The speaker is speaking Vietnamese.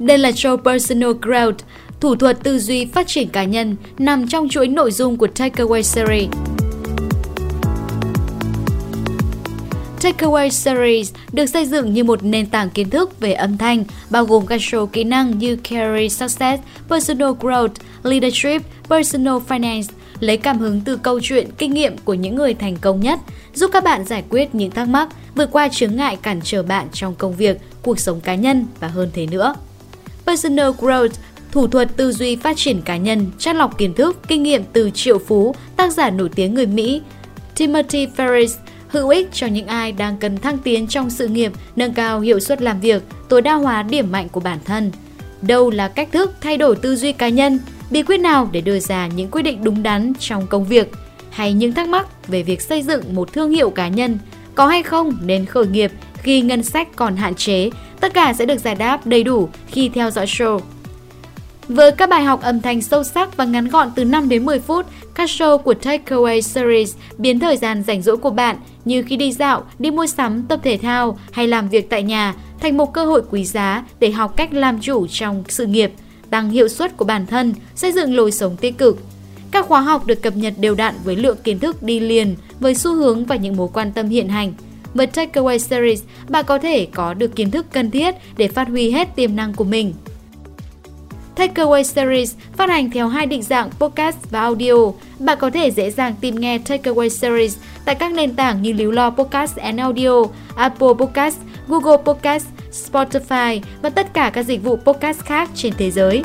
Đây là show Personal Growth, thủ thuật tư duy phát triển cá nhân nằm trong chuỗi nội dung của Takeaway Series. Takeaway Series được xây dựng như một nền tảng kiến thức về âm thanh, bao gồm các show kỹ năng như Career Success, Personal Growth, Leadership, Personal Finance, lấy cảm hứng từ câu chuyện, kinh nghiệm của những người thành công nhất, giúp các bạn giải quyết những thắc mắc, vượt qua chướng ngại cản trở bạn trong công việc, cuộc sống cá nhân và hơn thế nữa. Personal Growth thủ thuật tư duy phát triển cá nhân, chắt lọc kiến thức, kinh nghiệm từ triệu phú, tác giả nổi tiếng người Mỹ. Timothy Ferris hữu ích cho những ai đang cần thăng tiến trong sự nghiệp, nâng cao hiệu suất làm việc, tối đa hóa điểm mạnh của bản thân. Đâu là cách thức thay đổi tư duy cá nhân, bí quyết nào để đưa ra những quyết định đúng đắn trong công việc, hay những thắc mắc về việc xây dựng một thương hiệu cá nhân, có hay không nên khởi nghiệp khi ngân sách còn hạn chế, tất cả sẽ được giải đáp đầy đủ khi theo dõi show. Với các bài học âm thanh sâu sắc và ngắn gọn từ 5 đến 10 phút, các show của Takeaway Series biến thời gian rảnh rỗi của bạn như khi đi dạo, đi mua sắm, tập thể thao hay làm việc tại nhà thành một cơ hội quý giá để học cách làm chủ trong sự nghiệp, tăng hiệu suất của bản thân, xây dựng lối sống tích cực. Các khóa học được cập nhật đều đặn với lượng kiến thức đi liền với xu hướng và những mối quan tâm hiện hành. Với Takeaway Series, bạn có thể có được kiến thức cần thiết để phát huy hết tiềm năng của mình. Takeaway Series phát hành theo hai định dạng podcast và audio. Bạn có thể dễ dàng tìm nghe Takeaway Series tại các nền tảng như Líu Lo Podcast and Audio, Apple Podcast, Google Podcast, Spotify và tất cả các dịch vụ podcast khác trên thế giới.